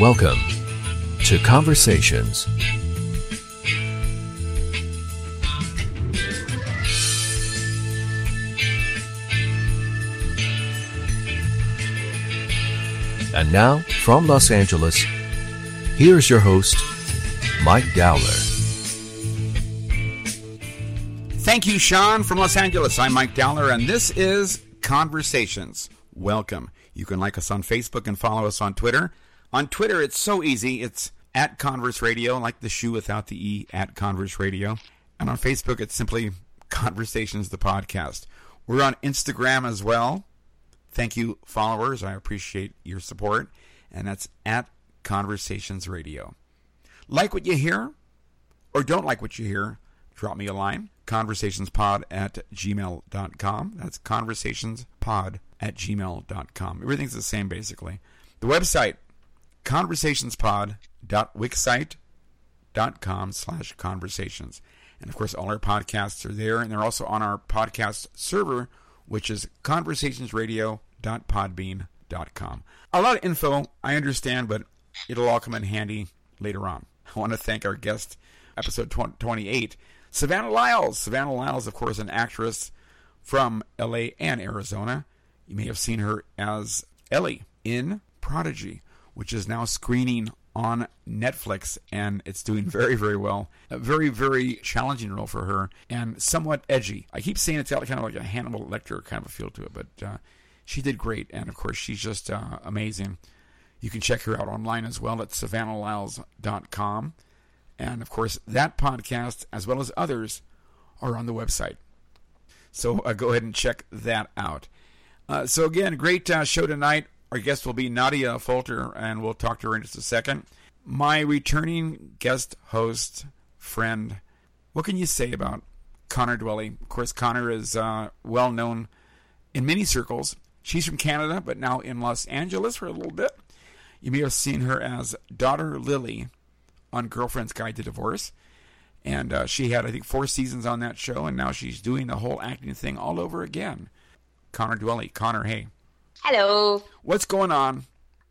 Welcome to Conversations. And now, from Los Angeles, here's your host, Mike Dowler. Thank you, Sean, from Los Angeles. I'm Mike Dowler, and this is Conversations. Welcome. You can like us on Facebook and follow us on Twitter. On Twitter, it's so easy. It's at Converse Radio, like the shoe without the E, at Converse Radio. And on Facebook, it's simply Conversations, the podcast. We're on Instagram as well. Thank you, followers. I appreciate your support. And that's at Conversations Radio. Like what you hear or don't like what you hear, drop me a line. Conversationspod at gmail.com. That's conversationspod at gmail.com. Everything's the same, basically. The website, conversationspod.wixsite.com slash conversations. And of course, all our podcasts are there, and they're also on our podcast server, which is conversationsradio.podbean.com. A lot of info, I understand, but it'll all come in handy later on. I want to thank our guest, episode 28, Savannah Liles. Savannah Liles, of course, an actress from LA and Arizona. You may have seen her as Ellie in Prodigy, which is now screening on Netflix, and it's doing very, very well. A very, very challenging role for her, and somewhat edgy. I keep saying it's got kind of like a Hannibal Lecter kind of a feel to it, but uh, she did great, and of course, she's just uh, amazing. You can check her out online as well at savannahlyles.com. And of course, that podcast, as well as others, are on the website. So uh, go ahead and check that out. Uh, so, again, great uh, show tonight. Our guest will be Nadia Affolter, and we'll talk to her in just a second. My returning guest host, friend, what can you say about Connor Dwelly? Of course, Connor is uh, well known in many circles. She's from Canada, but now in Los Angeles for a little bit. You may have seen her as daughter Lily on Girlfriend's Guide to Divorce. And uh, she had, I think, four seasons on that show, and now she's doing the whole acting thing all over again. Connor Dwelly. Connor, hey. Hello. What's going on?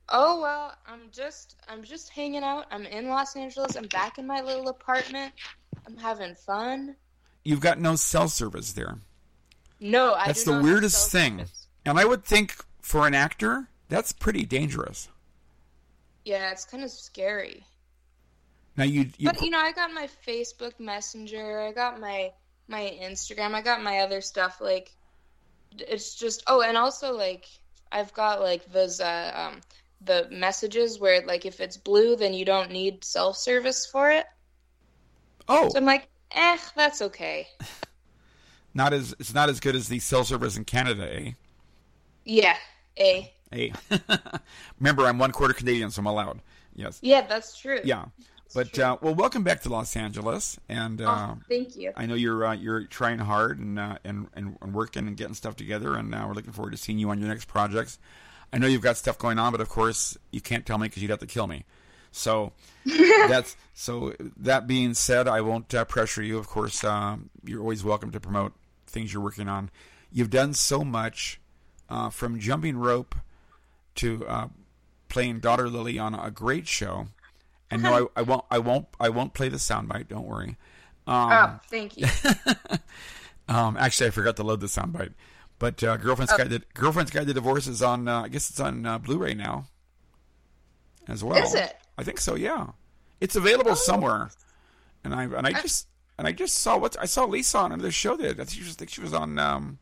Oh well, I'm just I'm just hanging out. I'm in Los Angeles. I'm back in my little apartment. I'm having fun. You've got no cell service there. No, I That's do the not have weirdest cell thing. service. And I would think for an actor, that's pretty dangerous. Yeah, it's kind of scary. Now you, you But you know, I got my Facebook Messenger. I got my my Instagram. I got my other stuff. Like, it's just. Oh, and also like I've got like those uh, um the messages where like if it's blue, then you don't need self service for it. oh, So I'm like, eh, that's okay. not as it's not as good as the self service in Canada, eh? Yeah, a. Hey, remember I'm one quarter Canadian, so I'm allowed. Yes, Yeah, that's true. yeah. But uh, well, welcome back to Los Angeles, and uh, Oh, thank you. I know you're uh, you're trying hard and, uh, and and working and getting stuff together, and uh, we're looking forward to seeing you on your next projects. I know you've got stuff going on, but of course you can't tell me because you'd have to kill me. So that's so. That being said, I won't uh, pressure you. Of course, uh, you're always welcome to promote things you're working on. You've done so much, uh, from jumping rope to uh, playing Daughter Lily on a great show. And no, I, I won't. I won't. I won't play the soundbite. Don't worry. Um, oh, thank you. um, actually, I forgot to load the soundbite. But uh, girlfriend's Oh. guide to girlfriend's guide to divorce is on. Uh, I guess it's on uh, Blu-ray now, as well. Is it? I think so. Yeah, it's available somewhere. And I and I just and I just saw what I saw Lisa on another show that I think she was, think she was on. Um,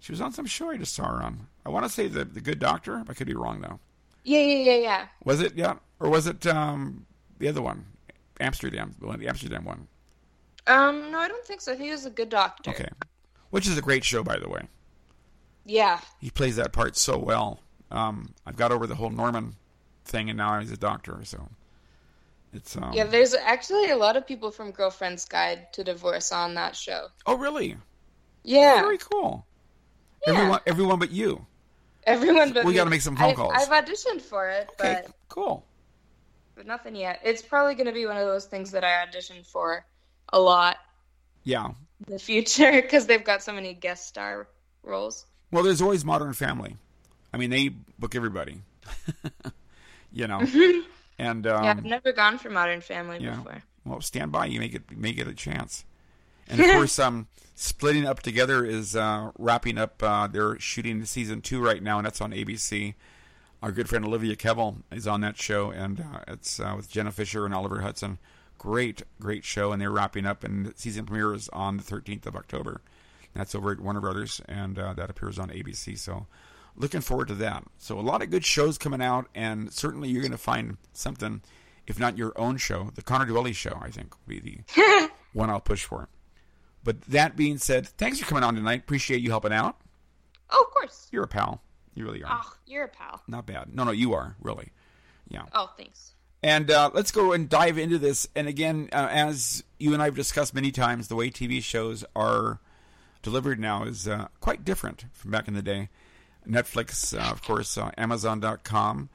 she was on some show I just saw her on. I want to say the the Good Doctor. I could be wrong though. Yeah, yeah, yeah, yeah. Was it? Yeah, or was it um, the other one, Amsterdam, the one- the Amsterdam one? Um, no, I don't think so. I think it was a good doctor. Okay, which is a great show, by the way. Yeah. he plays that part so well. Um, I've got over the whole Norman thing, and now he's a doctor. So it's um, Yeah, there's actually a lot of people from Girlfriend's Guide to Divorce on that show. oh really? Yeah. Very cool. Yeah. Everyone, everyone but you. Everyone but We me. gotta make some phone I've, calls. I've auditioned for it, Okay, but, cool. But nothing yet. It's probably going to be one of those things that I audition for a lot Yeah. in the future because they've got so many guest star roles. Well, there's always Modern Family. I mean, they book everybody. You know, and um, yeah, I've never gone for Modern Family yeah. before. well, stand by. You may get may get a chance. And of course, um, splitting up together is uh, wrapping up. Uh, they're shooting season two right now, and that's on ABC. Our good friend Olivia Keville is on that show, and uh, it's uh, with Jenna Fischer and Oliver Hudson. Great, great show, and they're wrapping up. And season premiere is on the 13th of October. That's over at Warner Brothers, and uh, that appears on ABC. So, looking forward to that. So, a lot of good shows coming out, and certainly you're going to find something, if not your own show, the Connor Dwelly show. I think will be the one I'll push for. But that being said, thanks for coming on tonight. Appreciate you helping out. Oh, of course. You're a pal. You really are. Oh, you're a pal. Not bad. No, no, you are really. Yeah. Oh, thanks. And uh, let's go and dive into this. And again, uh, as you and I have discussed many times, the way TV shows are delivered now is uh, quite different from back in the day. Netflix, uh, of course, uh, Amazon.com.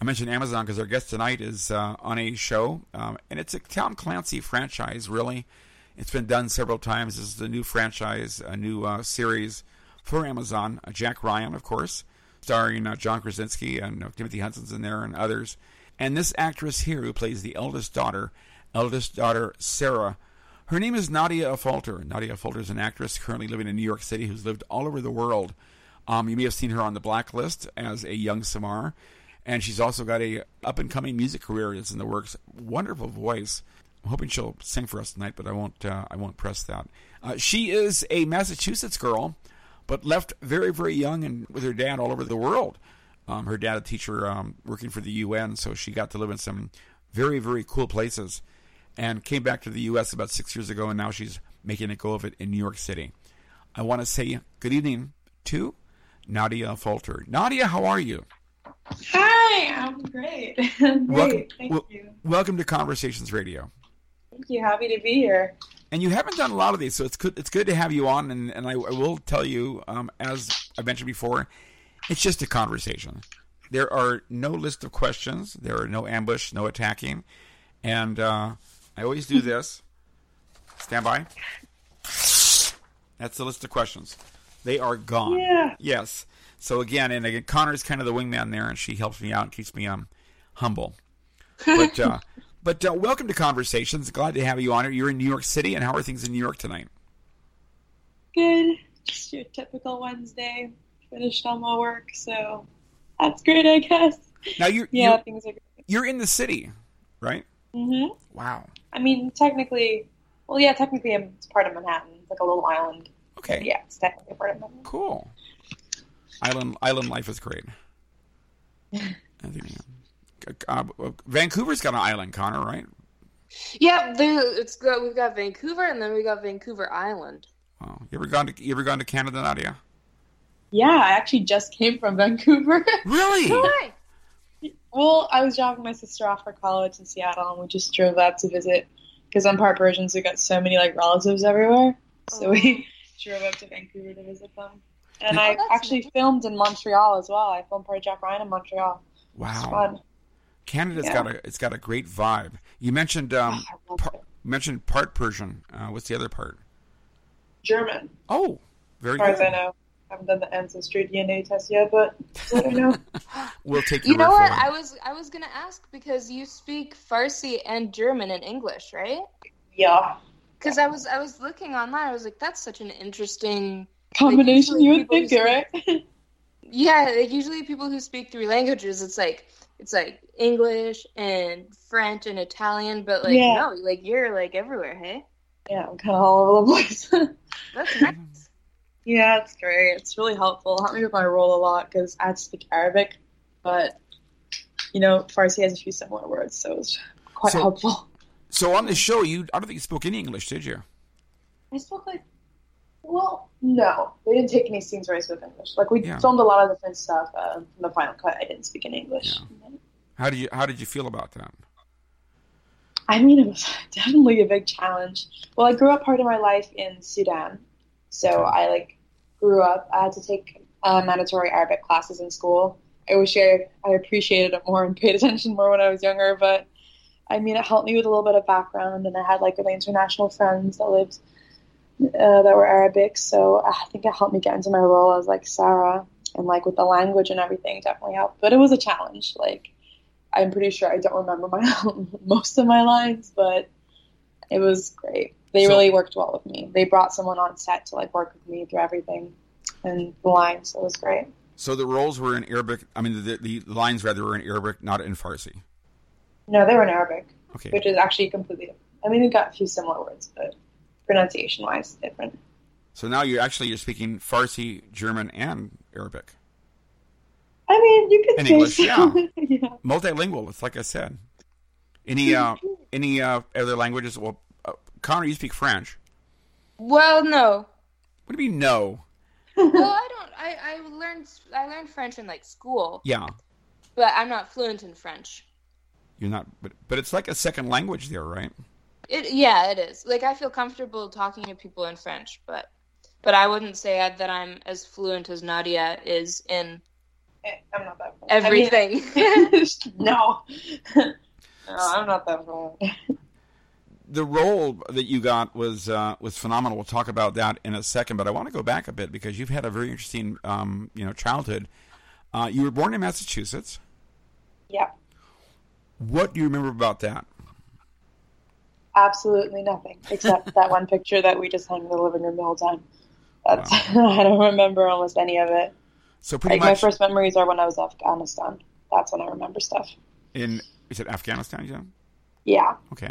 I mentioned Amazon because our guest tonight is uh, on a show, um, and it's a Tom Clancy franchise, really. It's been done several times. This is a new franchise, a new uh, series for Amazon. Uh, Jack Ryan, of course, starring uh, John Krasinski and uh, Timothy Hutton's in there and others. And this actress here who plays the eldest daughter, eldest daughter Sarah, her name is Nadia Affolter. Nadia Affolter is an actress currently living in New York City who's lived all over the world. Um, you may have seen her on the Blacklist as a young Samar, and she's also got a up and coming music career that's in the works. Wonderful voice. I'm hoping she'll sing for us tonight, but I won't. Uh, I won't press that. Uh, she is a Massachusetts girl, but left very, very young and with her dad all over the world. Um, her dad, a teacher um, working for the UN, so she got to live in some very, very cool places, and came back to the U.S. about six years ago, and now she's making a go of it in New York City. I want to say good evening to Nadia Affolter. Nadia, how are you? Hi, I'm great. great, Welcome, thank wel- you. welcome to Conversations Radio. Thank you. Happy to be here. And you haven't done a lot of these, so it's good. It's good to have you on. And, and I, I will tell you, um, as I mentioned before, it's just a conversation. There are no list of questions. There are no ambush, no attacking. And uh, I always do this. Stand by. That's the list of questions. They are gone. Yeah. Yes. So again, and again, Connor's kind of the wingman there, and she helps me out and keeps me um humble. But uh, but uh, welcome to Conversations. Glad to have you on. You're in New York City, and how are things in New York tonight? Good. Just your typical Wednesday. Finished all my work, so that's great, I guess. Now you're Yeah, you're, things are good. you're in the city, right? Mm-hmm. Wow. I mean, technically, well, yeah, technically, I'm it's part of Manhattan. It's like a little island. Okay. Yeah, it's technically part of Manhattan. Cool. Island island life is great. I think, uh, uh, Vancouver's got an island, Connor, right? Yeah, there, it's got we've got Vancouver and then we got Vancouver Island. Wow. You ever gone to you ever gone to Canada, Nadia? Yeah, I actually just came from Vancouver. Really? Hi. well, I was dropping my sister off for college in Seattle, and we just drove out to visit because I'm part Persian, so we got so many like relatives everywhere. So we drove up to Vancouver to visit them. And Oh, I actually nice. filmed in Montreal as well. I filmed part of Jack Ryan in Montreal. It's Wow. Fun. Canada's Yeah. got a it's got a great vibe. You mentioned um par, mentioned part Persian. Uh, what's the other part? German, Oh, very as far as I know. I haven't done the ancestry DNA test yet, but that's what I know. We'll take You know what? I was I was gonna ask because you speak Farsi and German and English, right? yeah. Because I was I was looking online. I was like, that's such an interesting. Combination, usually you would think who right? Yeah, like usually people who speak three languages, it's like it's like English and French and Italian, but like Yeah. no, like you're like everywhere. Hey, yeah, I'm kind of all over the place. that's nice. Yeah, it's great. It's really helpful. It helped me with my role a lot because I had to speak Arabic, but you know, Farsi has a few similar words, so it's quite So- helpful. So on the show, you I don't think you spoke any English, did you? I spoke like, well, no, they didn't take any scenes where I spoke English. Like we Yeah. filmed a lot of different stuff. Uh, from the final cut, I didn't speak in English. How did you How did you feel about that? I mean, it was definitely a big challenge. Well, I grew up part of my life in Sudan, so I like grew up. I had to take uh, mandatory Arabic classes in school. I wish I I appreciated it more and paid attention more when I was younger, but I mean, it helped me with a little bit of background, and I had like really international friends that lived uh, that were Arabic, so I think it helped me get into my role as like Sarah, and like with the language and everything, definitely helped. But it was a challenge, like I'm pretty sure I don't remember my most of my lines, but it was great. They So- really worked well with me. They brought someone on set to like work with me through everything and the lines. So it was great. So the roles were in Arabic. I mean, the, the lines rather were in Arabic, not in Farsi. No, they were in Arabic, Okay. which is actually completely. I mean, we got a few similar words, but pronunciation wise, different. So now you're actually you're speaking Farsi, German, and Arabic. I mean, you could In say English, so. yeah. yeah. Multilingual. It's like I said. Any uh, any uh, other languages? Well, uh, Connor, you speak French. Well, no. What do you mean no? Well, I don't. I, I learned I learned French in like school, Yeah, but I'm not fluent in French. you're not. But but it's like a second language there, right? It yeah, it is. Like I feel comfortable talking to people in French, but but I wouldn't say that I'm as fluent as Nadia is in I'm not that. fluent. everything. I mean, no. no, I'm not that fluent. the role that you got was uh, was phenomenal. We'll talk about that in a second, but I want to go back a bit because you've had a very interesting, um, you know, childhood. Uh, you were born in Massachusetts. Yeah, What do you remember about that? absolutely nothing except that one picture that we just hung in the living room the whole time. That's I don't remember almost any of it. So pretty Like my first memories are when I was in Afghanistan. That's when I remember stuff. in is it Afghanistan? You said? Yeah, Okay,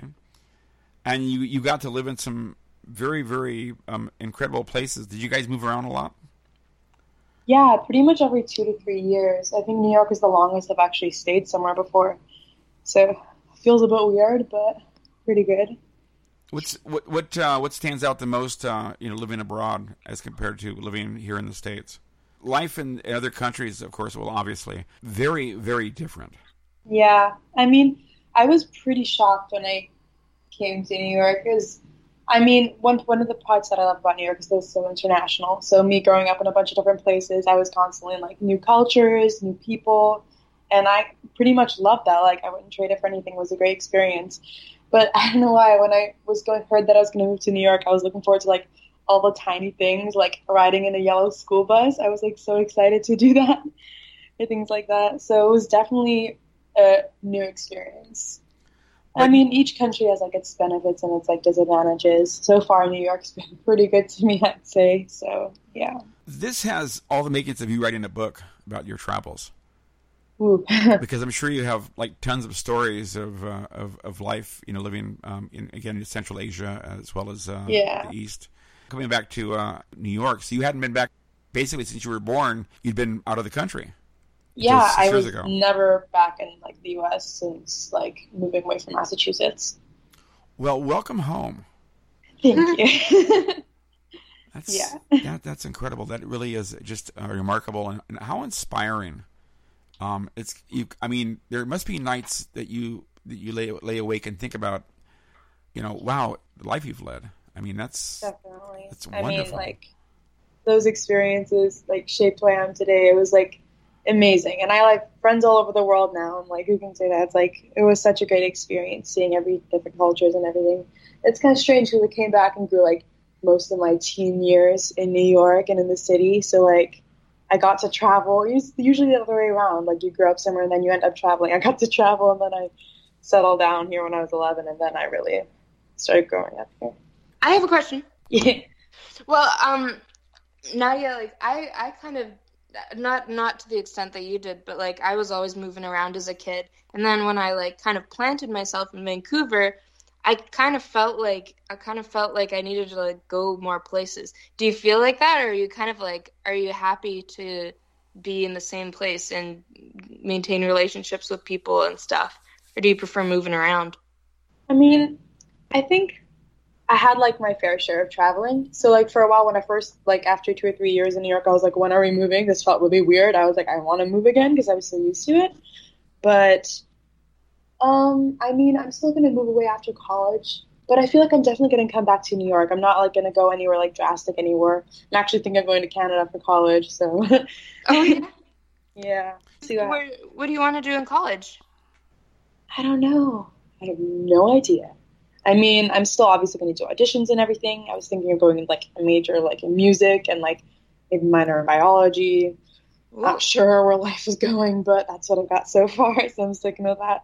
and you you got to live in some very very um, incredible places. Did you guys move around a lot? yeah, pretty much every two to three years. I think New York is the longest I've actually stayed somewhere before, so feels a bit weird, but pretty good. What's what what uh, what stands out the most? Uh, you know, living abroad as compared to living here in the states. Life in other countries, of course, will obviously very very different. Yeah, I mean, I was pretty shocked when I came to New York. Because, I mean, one one of the parts that I love about New York is that it's so international. So me growing up in a bunch of different places, I was constantly in like new cultures, new people, and I pretty much loved that. Like I wouldn't trade it for anything. It was a great experience. But I don't know why. When I was going heard that I was going to move to New York, I was looking forward to like all the tiny things, like riding in a yellow school bus. I was like so excited to do that, and things like that. So it was definitely a new experience. I mean, each country has like its benefits and its like disadvantages. So far, New York's been pretty good to me, I'd say. So yeah. This has all the makings of you writing a book about your travels, Ooh. because I'm sure you have like tons of stories of uh, of, of life. You know, living um, in again in Central Asia as well as uh, Yeah. the East. Coming back to uh, New York, so you hadn't been back basically since you were born. You'd been out of the country. yeah, I years was ago. never back in like the U.S. since like moving away from Massachusetts. Well, welcome home. Thank you. That's Yeah. that, that's incredible. That really is just uh, remarkable and, and how inspiring. Um, it's you. I mean, there must be nights that you that you lay lay awake and think about. You know, wow, the life you've led. I mean, that's Definitely. That's I mean, like those experiences like shaped who I am today. It was like amazing, and I like friends all over the world now. I'm like, who can say that? It's like it was such a great experience seeing every different cultures and everything. It's kind of strange because I came back and grew like most of my teen years in New York and in the city. So like I got to travel. Usually the other way around. Like you grow up somewhere and then you end up traveling. I got to travel and then I settled down here when I was 11, and then I really started growing up here. I have a question. Yeah. Well, um, Nadia, like I, I kind of not not to the extent that you did, but like I was always moving around as a kid, and then when I like kind of planted myself in Vancouver, I kind of felt like I kind of felt like I needed to like go more places. Do you feel like that, or are you kind of like are you happy to be in the same place and maintain relationships with people and stuff, or do you prefer moving around? I mean, I think I had like my fair share of traveling. So like for a while when I first like after two or three years in New York, I was like, when are we moving? This felt really weird. I was like, I want to move again because I was so used to it. But um, I mean, I'm still gonna move away after college. But I feel like I'm definitely gonna come back to New York. I'm not like gonna go anywhere like drastic anywhere. I'm actually thinking of going to Canada for college. So Oh yeah. yeah, see what what do you want to do in college? I don't know. I have no idea. I mean, I'm still obviously going to do auditions and everything. I was thinking of going in like a major like in music and like maybe minor in biology. not sure where life is going, but that's what I've got so far. So I'm sticking with that.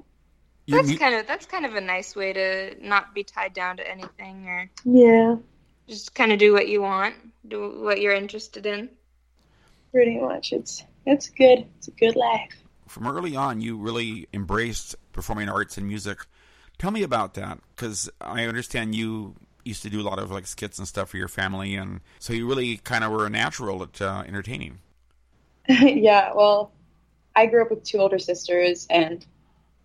That's kind of that's kind of a nice way to not be tied down to anything or Yeah, just kind of do what you want, do what you're interested in. pretty much. It's it's good. It's a good life. From early on, you really embraced performing arts and music. Tell me about that, because I understand you used to do a lot of like skits and stuff for your family, and so you really kind of were a natural at uh, entertaining. yeah, well, I grew up with two older sisters, and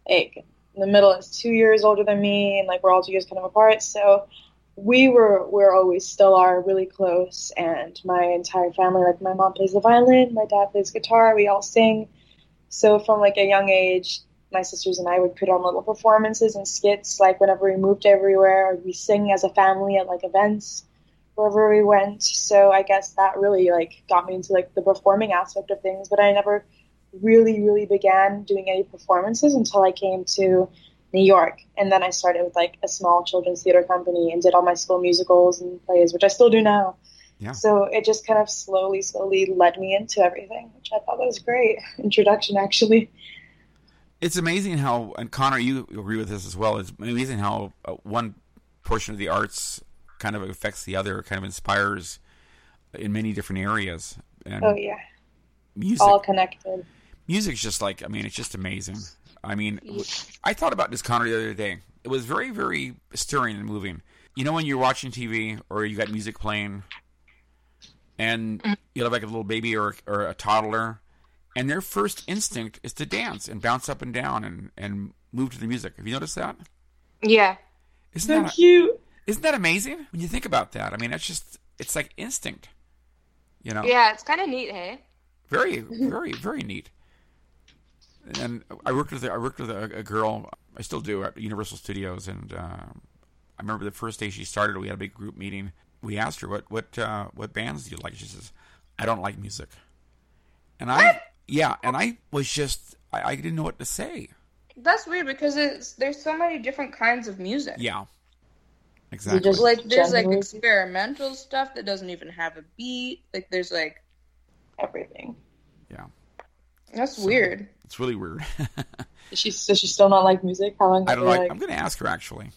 like the middle is two years older than me, and like we're all two years kind of apart. So we were we're always still are really close, and my entire family, like my mom plays the violin, my dad plays guitar, we all sing. So from like a young age, my sisters and I would put on little performances and skits, like whenever we moved everywhere, we sing as a family at like events wherever we went. So I guess that really like got me into like the performing aspect of things. But I never really, really began doing any performances until I came to New York. And then I started with like a small children's theater company and did all my school musicals and plays, which I still do now. Yeah. So it just kind of slowly, slowly led me into everything, which I thought was great introduction actually. It's amazing how, and Connor, you agree with this as well. It's amazing how uh, one portion of the arts kind of affects the other, kind of inspires in many different areas. And Oh yeah, music, all connected. music's just like, I mean, it's just amazing. I mean, I thought about this Connor the other day. It was very, very stirring and moving. You know, when you're watching TV or you got music playing, and you have like a little baby or or a toddler, and their first instinct is to dance and bounce up and down and and move to the music. Have you noticed that? Yeah. Isn't So that cute. isn't that amazing when you think about that? I mean, it's just it's like instinct. You know, Yeah, it's kind of neat, hey? very, very, very neat. And I worked with I worked with a, a girl. I still do at Universal Studios, and uh, I remember the first day she started. We had a big group meeting. We asked her what what uh, what bands do you like. She says, "I don't like music." And I yeah, and I was just I, I didn't know what to say. That's weird because it's there's so many different kinds of music. Yeah, exactly. just- Like there's like experimental stuff that doesn't even have a beat. Like there's like Everything. yeah, that's weird. it's really weird. Does she does she still not like music? How long? I has don't it, like. like I'm going to ask her actually.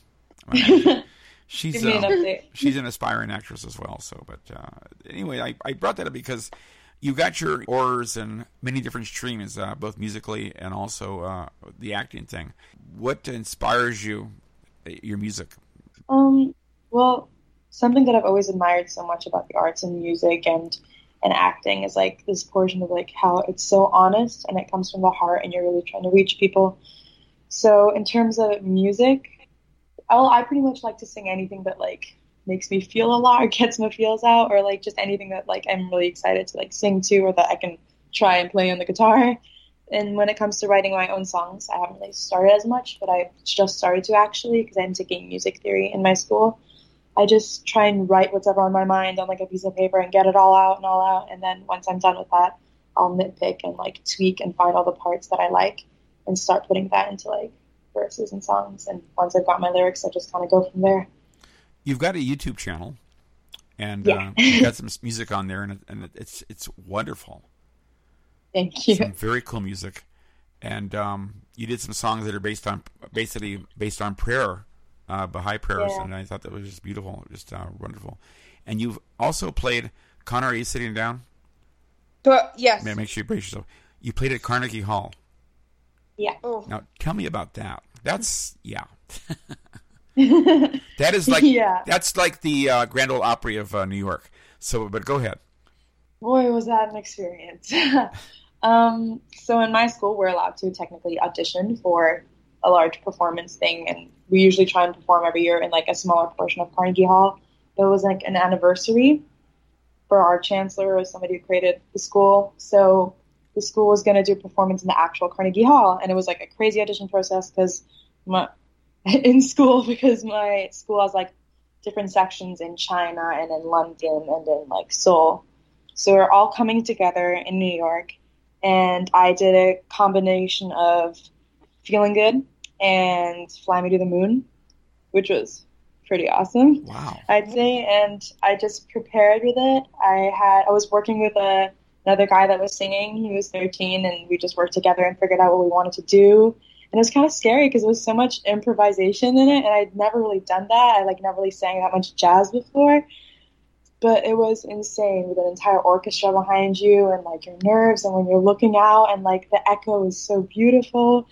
I'm gonna ask her. She's Give me an um, update. she's an aspiring actress as well. So, but uh, anyway, I, I brought that up because you got your oars and many different streams, uh, both musically and also uh, the acting thing. What inspires you? uh, Your music. Um, well, something that I've always admired so much about the arts and music and and acting is like this portion of like how it's so honest and it comes from the heart and you're really trying to reach people. So in terms of music, well, I pretty much like to sing anything that like makes me feel a lot or gets my feels out or like just anything that like I'm really excited to like sing to or that I can try and play on the guitar. And when it comes to writing my own songs, I haven't really started as much, but I've just started to actually because I'm taking music theory in my school. I just try and write what's ever on my mind on like a piece of paper and get it all out and all out. And then once I'm done with that, I'll nitpick and like tweak and find all the parts that I like and start putting that into like verses and songs. And once I've got my lyrics, I just kind of go from there. You've got a YouTube channel, and Yeah. uh, you've got some music on there, and, it, and it's it's wonderful. Thank you. Some very cool music, and um, you did some songs that are based on basically based on prayer, uh, Baha'i prayers, Yeah. and I thought that was just beautiful, just uh, wonderful. And you've also played. Connor, are you sitting down? But yes. May I make sure you brace yourself. You played at Carnegie Hall. Yeah. Oh. Now, tell me about that. That's yeah. that is like Yeah. that's like the uh, Grand Ole Opry of uh, New York. So, but go ahead. Boy, was that an experience. um, so in my school, we're allowed to technically audition for a large performance thing, and we usually try and perform every year in like a smaller portion of Carnegie Hall. But It was like an anniversary for our chancellor or somebody who created the school. So the school was going to do a performance in the actual Carnegie Hall, and it was like a crazy audition process because my in school because my school has like different sections in China and in London and in like Seoul. So we're all coming together in New York, and I did a combination of Feeling Good and Fly Me to the Moon, which was pretty awesome. Wow. I'd say, and I just prepared with it. I had I was working with a another guy that was singing. He was 13, and we just worked together and figured out what we wanted to do. And it was kind of scary because there was so much improvisation in it, and I'd never really done that. I like never really sang that much jazz before, but it was insane with an entire orchestra behind you and like your nerves, and when you're looking out, and like the echo is so beautiful,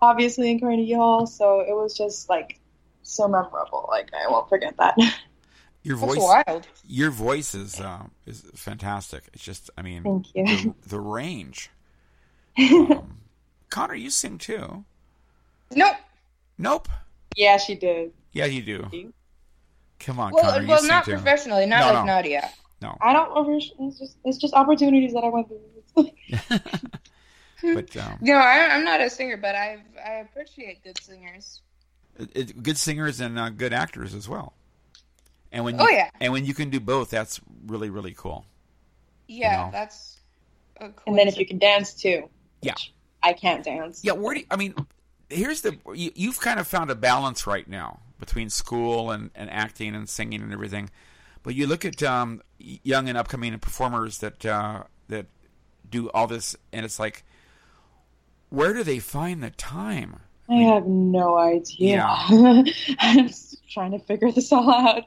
obviously in Carnegie Hall. So it was just like so memorable. Like I won't forget that. Your That's voice, wild. your voice is uh, is fantastic. It's just, I mean, Thank you. the, the range. Um, Connor, you sing too. Nope. Nope. yeah, she did. Yeah, you do. Come on, Well, Connor, you well, sing not too. professionally, not No, like no. Nadia. No, I don't. over- It's just it's just opportunities that I went through. but um, No, I, I'm not a singer, but I I appreciate good singers. it, it, good singers and uh, good actors as well. And when Oh, you, yeah. and when you can do both, that's really really cool. Yeah, know. that's. A cool and then if you can dance too. Yeah. which I can't dance. Yeah, where do you, I mean? Here's the you, you've kind of found a balance right now between school and, and acting and singing and everything. But you look at um, young and upcoming performers that uh, that do all this, and it's like, where do they find the time? I have no idea. Yeah. I'm trying to figure this all out.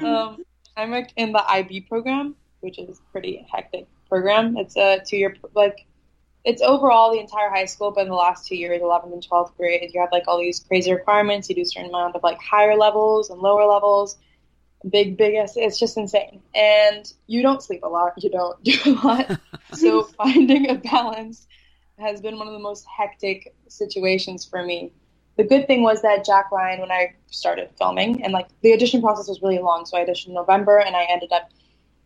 Um, I'm like, in the IB program, which is a pretty hectic program. It's a two-year like it's overall the entire high school, but in the last two years, 11th and 12th grade, you have like all these crazy requirements. You do a certain amount of like higher levels and lower levels. Big, big, it's just insane. And you don't sleep a lot. You don't do a lot. so finding a balance has been one of the most hectic situations for me. The good thing was that Jack Ryan, when I started filming, and like the audition process was really long, so I auditioned in November, and I ended up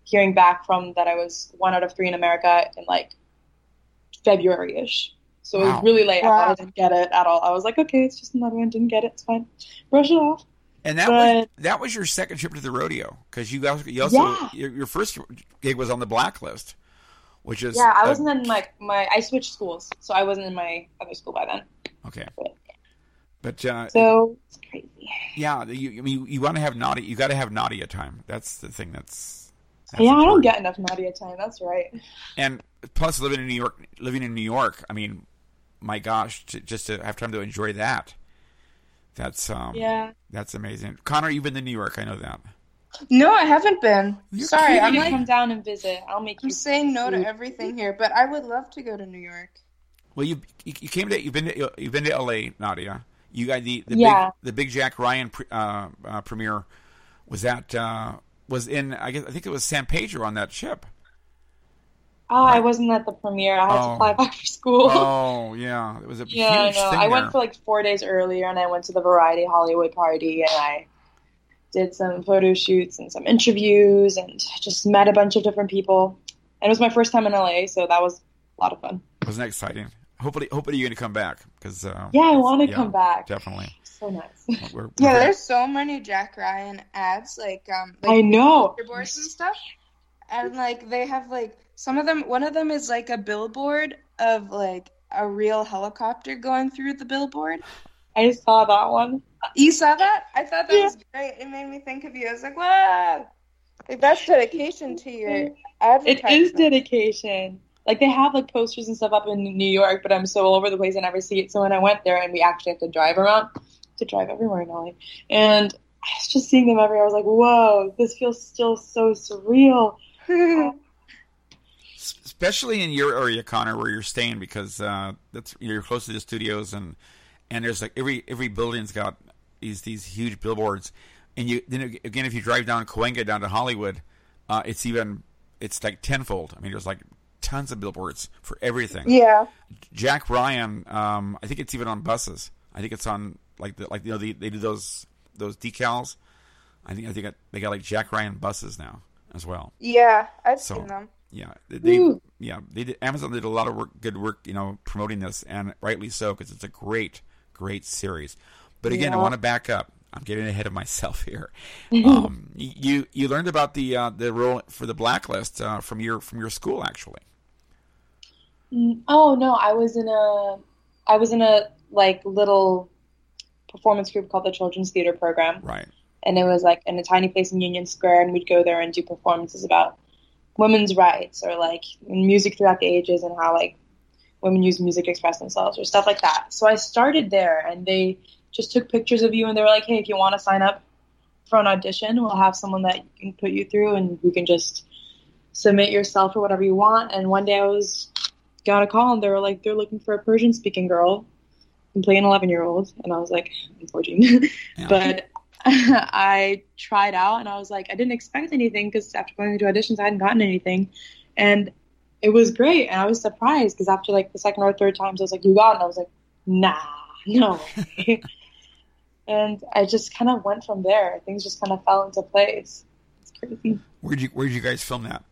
hearing back from that I was one out of three in America in like February ish. So it was really late. I Wow. thought I didn't get it at all. I was like, okay, it's just another one. Didn't get it. It's fine. Brush it off. And that was that was your second trip to the rodeo because you guys you also Yeah. your, your first gig was on the blacklist, which is Yeah, I uh, wasn't in my my. I switched schools, so I wasn't in my other school by then. okay. But uh, So it's crazy. Yeah, you, I mean, you want to have naughty. You got to have Nadia time. That's the thing. That's, that's yeah, I don't get enough Nadia time. That's right. And plus, living in New York, living in New York. I mean, my gosh, to, just to have time to enjoy that. That's um, Yeah. that's amazing. Connor, you've been to New York. I know that. No, I haven't been. You're Sorry, kidding. I'm You like come down and visit. I'll make you. I'm saying no to everything here, but I would love to go to New York. Well, you you you came to you've been to you've been to L.A. Nadia. You got the the Yeah. big the big Jack Ryan pre, uh, uh, premiere. Was that uh, was in? I guess I think it was San Pedro on that ship. Oh, I wasn't at the premiere. I had Oh. to fly back for school. Oh yeah, it was a yeah, I huge know. thing I there. went for like four days earlier, and I went to the Variety Hollywood party, and I did some photo shoots and some interviews, and just met a bunch of different people. And it was my first time in LA, so that was a lot of fun. Wasn't that exciting? Hopefully, hopefully you're going to come back because uh, Yeah, I want to yeah, come back. definitely. So nice. We're, we're Yeah, very- there's so many Jack Ryan ads, like um, like I know. boards and stuff, and like they have like some of them. One of them is like a billboard of like a real helicopter going through the billboard. I saw that one. You saw that? I thought that Yeah. was great. It made me think of you. I was like, wow, like that's dedication to your It advertisement. is dedication. Like they have like posters and stuff up in New York, but I'm so all over the place I never see it. So when I went there and we actually have to drive around, to drive everywhere in LA, and I was just seeing them everywhere. I was like, whoa, this feels still so surreal. especially in your area, Connor, where you're staying, because uh, that's you're close to the studios, and and there's like every every building's got these these huge billboards, and you then again if you drive down Cahuenga down to Hollywood, uh, it's even it's like tenfold. I mean, there's like tons of billboards for everything. yeah. Jack Ryan, um, I think it's even on buses. I think it's on like the, like you know they, they do those those decals. I think I think they got like Jack Ryan buses now as well. Yeah, I've So- seen them. Yeah, they, Ooh. yeah they did, Amazon did a lot of work, good work, you know, promoting this, and rightly so because it's a great, great series. But again, I want to back up. I'm getting ahead of myself here. um, you you learned about the uh, the role for the blacklist uh, from your from your school actually. Mm, Oh no, I was in a, I was in a like little performance group called the Children's Theater Program. Right. and it was like in a tiny place in Union Square, and we'd go there and do performances about women's rights or like music throughout the ages and how like women use music to express themselves or stuff like that. So I started there and they just took pictures of you and they were like, hey, if you want to sign up for an audition, we'll have someone that can put you through and you can just submit yourself or whatever you want. And one day I was got a call and they were like, they're looking for a Persian speaking girl and play an 11 year old. And I was like, I'm 14. Yeah. but I tried out and I was like, I didn't expect anything because after going to auditions, I hadn't gotten anything. And it was great. And I was surprised because after like the second or third times, I was like, you got it. And I was like, nah, no. and I just kind of went from there. Things just kind of fell into place. It's crazy. Where'd you Where'd you guys film that?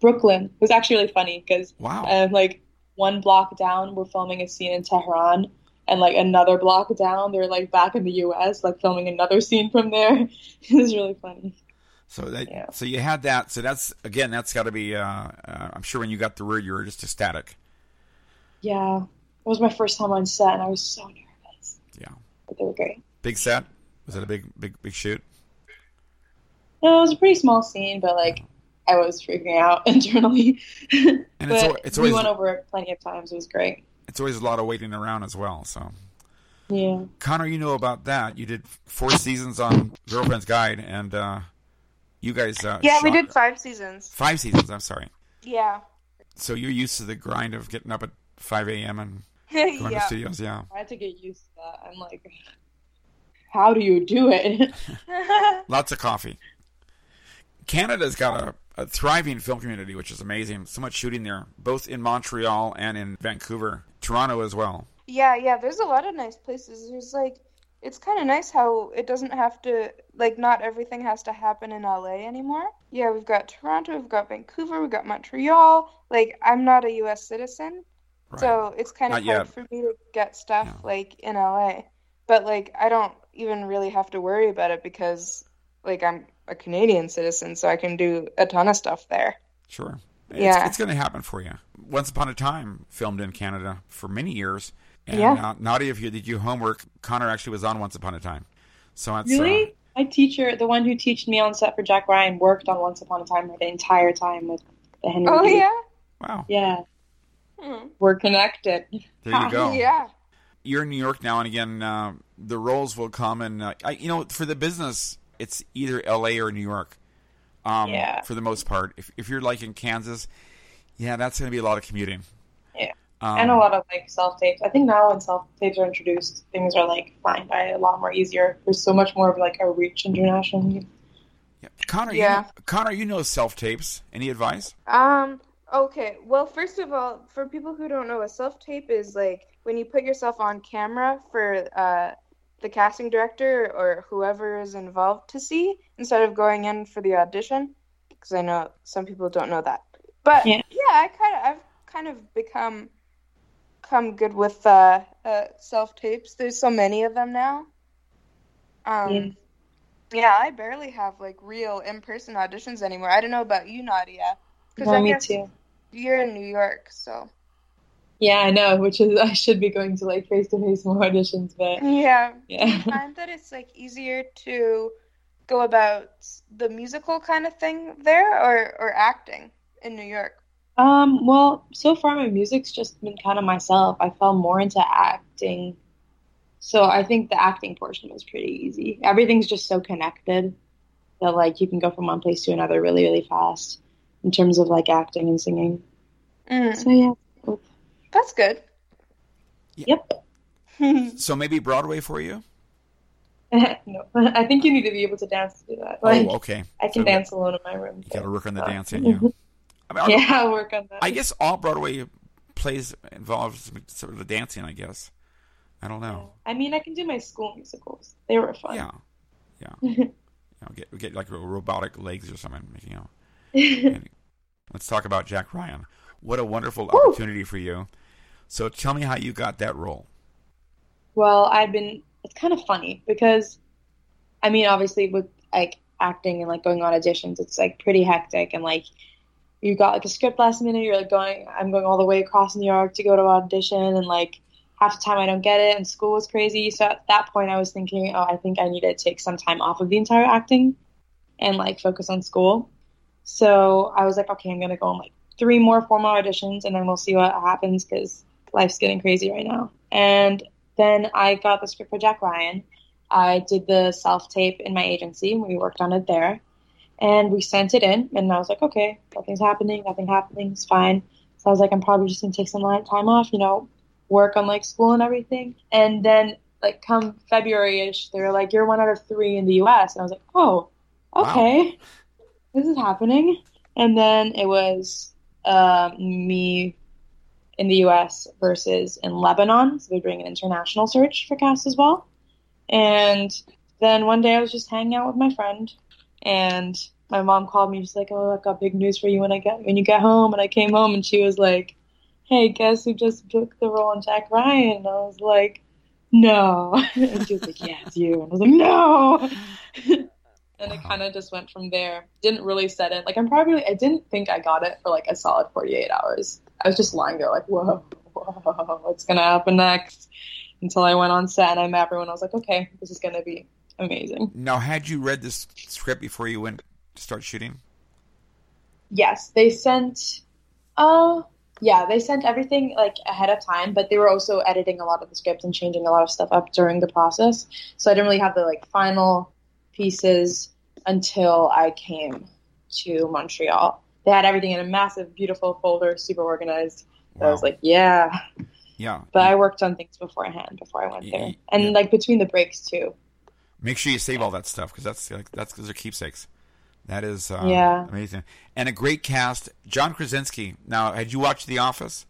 Brooklyn it was actually really funny because Wow. um, like one block down, we're filming a scene in Tehran, and like another block down, they're like back in the U.S. like filming another scene from there. It was really funny. So that Yeah. so you had that. So that's again that's got to be. Uh, uh, I'm sure when you got the word, you were just ecstatic. Yeah, it was my first time on set, and I was so nervous, Yeah. but they were great. Big set. Was that a big big big shoot? No, it was a pretty small scene, but like I was freaking out internally. And but it's al- it's we went over it plenty of times. It was great. it's always a lot of waiting around as well. So Yeah. Connor, you know about that. You did four seasons on Girlfriend's Guide, and uh, you guys. Uh, Yeah, we did five seasons. five seasons. I'm sorry. Yeah. So you're used to the grind of getting up at 5 a.m. and going to studios. Yeah. I had to get used to that. I'm like, how do you do it? Lots of coffee. Canada's got a, a thriving film community, which is amazing. So much shooting there, both in Montreal and in Vancouver, Toronto as well. Yeah, yeah, there's a lot of nice places. There's like it's kind of nice how it doesn't have to like not everything has to happen in LA anymore. Yeah, we've got Toronto, we've got Vancouver, we've got Montreal. Like I'm not a US citizen, Right. so it's kind of hard yet. for me to get stuff Yeah. like in LA. But like I don't even really have to worry about it because like I'm a Canadian citizen, so I can do a ton of stuff there. Sure. It's, Yeah. it's going to happen for you. Once Upon a Time filmed in Canada for many years. And Yeah. uh, Nadia, if you did your homework, Connor actually was on Once Upon a Time. So it's, really? Uh, My teacher, the one who taught me on set for Jack Ryan, worked on Once Upon a Time the entire time with the Henry. Oh Lee. yeah. wow. Yeah, Hmm. we're connected. There you go. Yeah. You're in New York now, and again, uh, the roles will come. And uh, I, you know, for the business, it's either L.A. or New York. Um, Yeah. For the most part, if if you're like in Kansas, yeah, that's going to be a lot of commuting. Yeah. Um, and a lot of like self tapes. I think now when self tapes are introduced, things are like found by a lot more easier. There's so much more of like a reach internationally. yeah. Connor, You Yeah. know, Connor, you know self tapes. Any advice? Um, okay. Well, first of all, for people who don't know, a self tape is like when you put yourself on camera for uh, the casting director or whoever is involved to see instead of going in for the audition. Because I know some people don't know that. But Yeah. yeah, I kind of I've kind of become come good with uh, uh, self tapes. There's so many of them now. Um, Yeah. yeah, I barely have like real in person auditions anymore. I don't know about you, Nadia. 'Cause Yeah, I me guess too. You're in New York, so Yeah, I know. Which is I should be going to like face to face more auditions, but yeah. Do you yeah. find that it's like easier to go about the musical kind of thing there, or or acting in New York? Um, well, so far my music's just been kind of myself. I fell more into acting. So I think the acting portion was pretty easy. Everything's just so connected that like you can go from one place to another really, really fast in terms of like acting and singing. Mm, So yeah. That's good. Yep. So maybe Broadway for you? no. I think you need to be able to dance to do that. Like oh, okay. I can So dance alone in my room. You got to work on the Uh, dance in you. I, mean, I- Yeah, I'll work on that. I guess all Broadway plays involves some sort of the dancing. I guess. I don't know. I mean, I can do my school musicals. They were fun. Yeah, yeah. you know, get get like robotic legs or something. You know. Let's talk about Jack Ryan. What a wonderful Woo! opportunity for you. So tell me how you got that role. Well, I've been. It's kind of funny because, I mean, obviously with like acting and like going on auditions, it's like pretty hectic and like you got like a script last minute. You're like going. I'm going all the way across New York to go to audition, and like half the time I don't get it, and school was crazy. So at that point, I was thinking, oh, I think I need to take some time off of the entire acting and like focus on school. So I was like, okay, I'm gonna go on like three more formal auditions, and then we'll see what happens because life's getting crazy right now. And then I got the script for Jack Ryan. I did the self tape in my agency. We worked on it there, and we sent it in. And I was like, okay, nothing's happening, nothing happening, it's fine. So I was like, I'm probably just gonna take some time off, you know, work on like school and everything. And then like come February ish, they were like, you're one out of three in the U.S. And I was like, oh, okay, wow. this is happening. And then it was uh, me in the U.S. versus in Lebanon. So they're doing an international search for cast as well. And then one day I was just hanging out with my friend, and my mom called me. She's like, "Oh, I've got big news for you when I get when you get home." And I came home, and she was like, "Hey, guess who just booked the role in Jack Ryan?" And I was like, "No," and she was like, "Yeah, it's you." And I was like, "No." and it kind of just went from there. Didn't really set in. Like I'm probably I didn't think I got it for like a solid 48 hours. I was just lying there like, whoa, whoa, what's gonna happen next? Until I went on set and I met everyone. I was like, okay, this is gonna be amazing. Now, had you read this script before you went to start shooting? Yes, they sent. Uh, yeah, they sent everything like ahead of time, but they were also editing a lot of the script and changing a lot of stuff up during the process. So I didn't really have the like final pieces until I came to Montreal. They had everything in a massive, beautiful folder, super organized. Wow. I was like, yeah. Yeah. But I worked on things beforehand before I went there, and yeah. like between the breaks too. Make sure you save all that stuff because that's like that's because they're keepsakes. That is uh, yeah amazing and a great cast. John Krasinski. Now, had you watched The Office?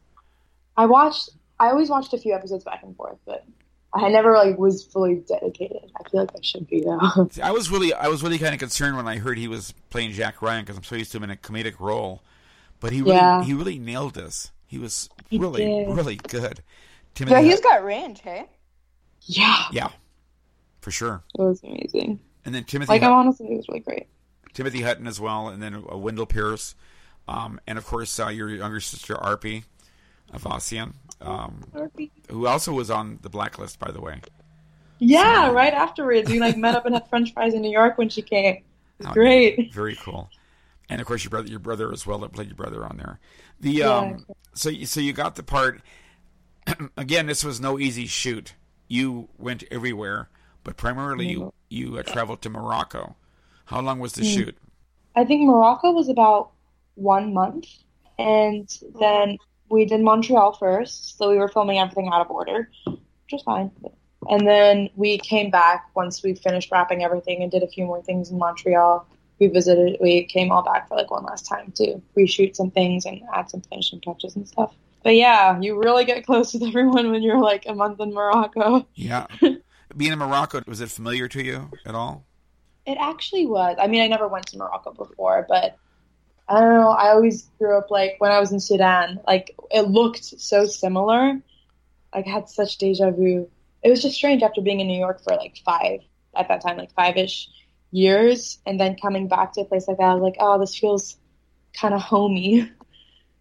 I watched. I always watched a few episodes back and forth, but I never like was fully dedicated. I feel like I should be though. I was really, I was really kind of concerned when I heard he was playing Jack Ryan because I'm so used to him in a comedic role, but he really, yeah. he really nailed this. He was he really, did. really good. Timothy yeah, he's got range, hey? Yeah, yeah, for sure. It was amazing. And then Timothy, like, Hutton, honestly, it was really great. Timothy Hutton as well, and then uh, Wendell Pierce, um, and of course uh, your younger sister Arpy Ayvazian um, who also was on the blacklist, by the way. Yeah, so, right afterwards, we like met up and had French fries in New York when she came. Oh, great, very cool. And of course, your brother, your brother as well, that played your brother on there. The yeah, um, so so you got the part. Again, this was no easy shoot. You went everywhere, but primarily you you uh, traveled to Morocco. How long was the mm. shoot? I think Morocco was about one month, and then we did Montreal first, so we were filming everything out of order, which was fine. And then we came back once we finished wrapping everything and did a few more things in Montreal. We visited, we came all back for like one last time to reshoot some things and add some finishing touches and stuff. But yeah, you really get close with everyone when you're like a month in Morocco. Yeah. Being in Morocco, was it familiar to you at all? It actually was. I mean, I never went to Morocco before, but I don't know. I always grew up like when I was in Sudan, like it looked so similar. Like I had such deja vu. It was just strange after being in New York for like five at that time, like five ish years, and then coming back to a place like that. I was like, oh, this feels kind of homey.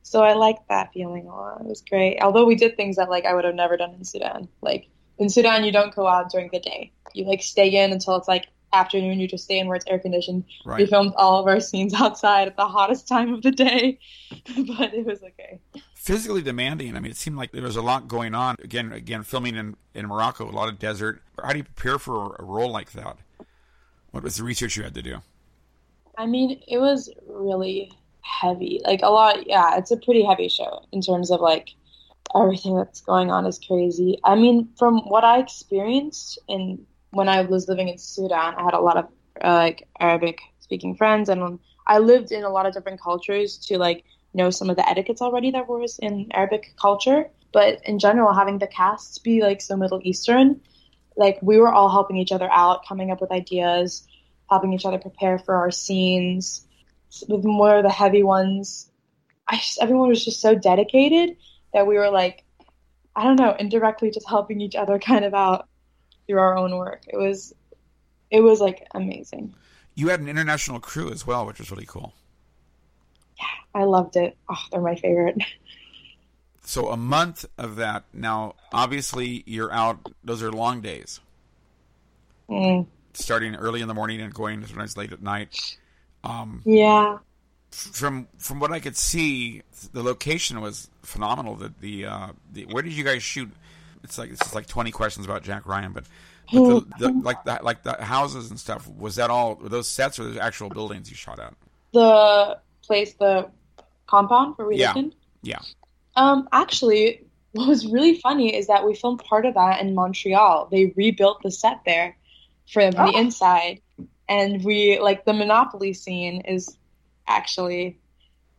So I liked that feeling a lot. It was great. Although we did things that like I would have never done in Sudan. Like in Sudan, you don't go out during the day. You like stay in until it's like afternoon, you just stay in where it's air conditioned. Right. We filmed all of our scenes outside at the hottest time of the day, but it was okay. Physically demanding. I mean, it seemed like there was a lot going on. Again, again, filming in, in Morocco, a lot of desert. How do you prepare for a role like that? What was the research you had to do? I mean, it was really heavy. Like a lot. Yeah, it's a pretty heavy show in terms of like everything that's going on is crazy. I mean, from what I experienced in when I was living in Sudan, I had a lot of uh, like Arabic speaking friends, and I lived in a lot of different cultures to like know some of the etiquettes already that was in Arabic culture. But in general, having the casts be like so Middle Eastern, like we were all helping each other out, coming up with ideas, helping each other prepare for our scenes. With more of the heavy ones, I just, everyone was just so dedicated that we were like, I don't know, indirectly just helping each other kind of out through our own work. It was it was like amazing. You had an international crew as well, which was really cool. Yeah, I loved it. Oh, they're my favorite. So a month of that. Now, obviously, you're out. Those are long days. Mm. Starting early in the morning and going sometimes late at night. Um, yeah. from from what I could see, the location was phenomenal. The the, uh, the where did you guys shoot? It's like it's like twenty questions about Jack Ryan, but, but the, the, like the like the houses and stuff was that all were those sets or those actual buildings you shot at? The place, the compound where we Yeah. lived in. Yeah. Um, actually, what was really funny is that we filmed part of that in Montreal. They rebuilt the set there from Oh. the inside, and we like the Monopoly scene is actually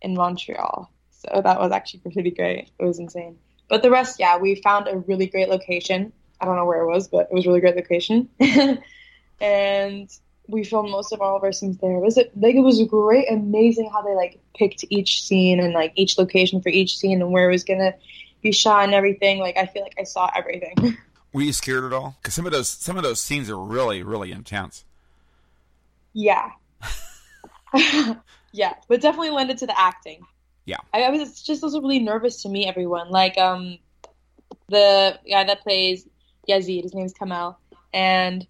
in Montreal. So that was actually pretty great. It was insane. But the rest, yeah, we found a really great location. I don't know where it was, but it was a really great location. and we filmed most of all of our scenes there. It was like it was great, amazing how they like picked each scene and like each location for each scene and where it was gonna be shot and everything. Like I feel like I saw everything. Were you scared at all? Because some of those some of those scenes are really really intense. yeah. yeah, but definitely lended to the acting. Yeah. I, I was just also really nervous to meet everyone. Like um, the guy that plays Yazid, his name's Kamal, and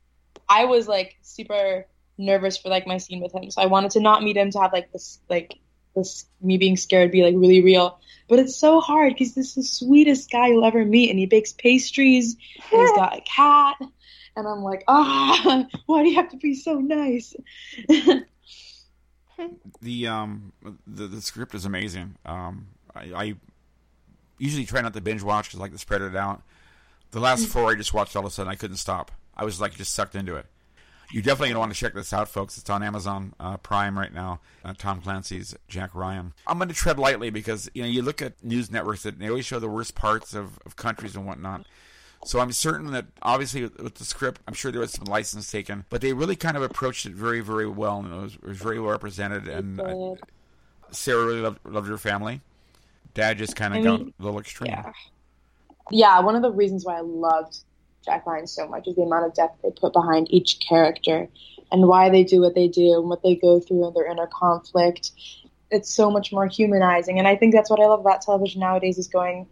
I was like super nervous for like my scene with him. So I wanted to not meet him to have like this like this me being scared be like really real. But it's so hard because this is the sweetest guy you'll ever meet, and he bakes pastries, and he's got a cat, and I'm like, ah, why do you have to be so nice? The um the the script is amazing. Um, I, I usually try not to binge watch because I like to spread it out. The last four I just watched all of a sudden I couldn't stop. I was like just sucked into it. You definitely want to check this out, folks. It's on Amazon uh, Prime right now. Uh, Tom Clancy's Jack Ryan. I'm going to tread lightly because you know you look at news networks that they always show the worst parts of, of countries and whatnot. So I'm certain that obviously with, with the script, I'm sure there was some license taken, but they really kind of approached it very, very well, and it was, it was very well represented. And uh, Sarah really loved, loved her family. Dad just kind I of got mean, a little extreme. Yeah. Yeah, one of the reasons why I loved Jack Ryan so much is the amount of depth they put behind each character and why they do what they do and what they go through and their inner conflict. It's so much more humanizing. And I think that's what I love about television nowadays is going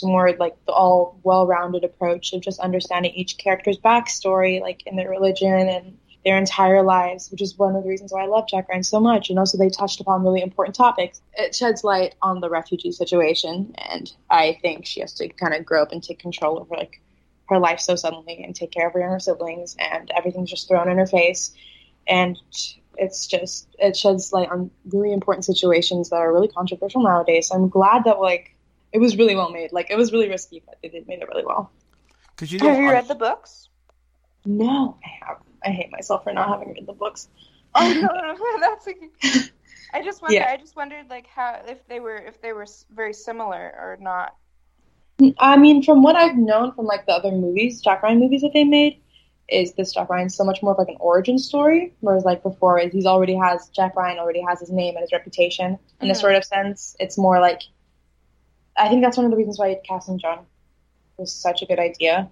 to more like the all well-rounded approach of just understanding each character's backstory, like in their religion and their entire lives, which is one of the reasons why I love Jack Ryan so much. And also, they touched upon really important topics. It sheds light on the refugee situation, and I think she has to kind of grow up and take control over like her life so suddenly and take care of her younger siblings, and everything's just thrown in her face. And it's just it sheds light on really important situations that are really controversial nowadays. So I'm glad that like it was really well made. Like it was really risky, but they did made it really well. Because you know, Have you I- read the books? No, I have. I hate myself for not having read the books. Oh no, no, no, that's okay. I just wonder. Yeah. I just wondered, like, how if they were if they were very similar or not. I mean, from what I've known from like the other movies, Jack Ryan movies that they made, is this Jack Ryan so much more of like an origin story, whereas like before, he's already has Jack Ryan already has his name and his reputation in a Mhm. sort of sense. It's more like, I think that's one of the reasons why casting John was such a good idea,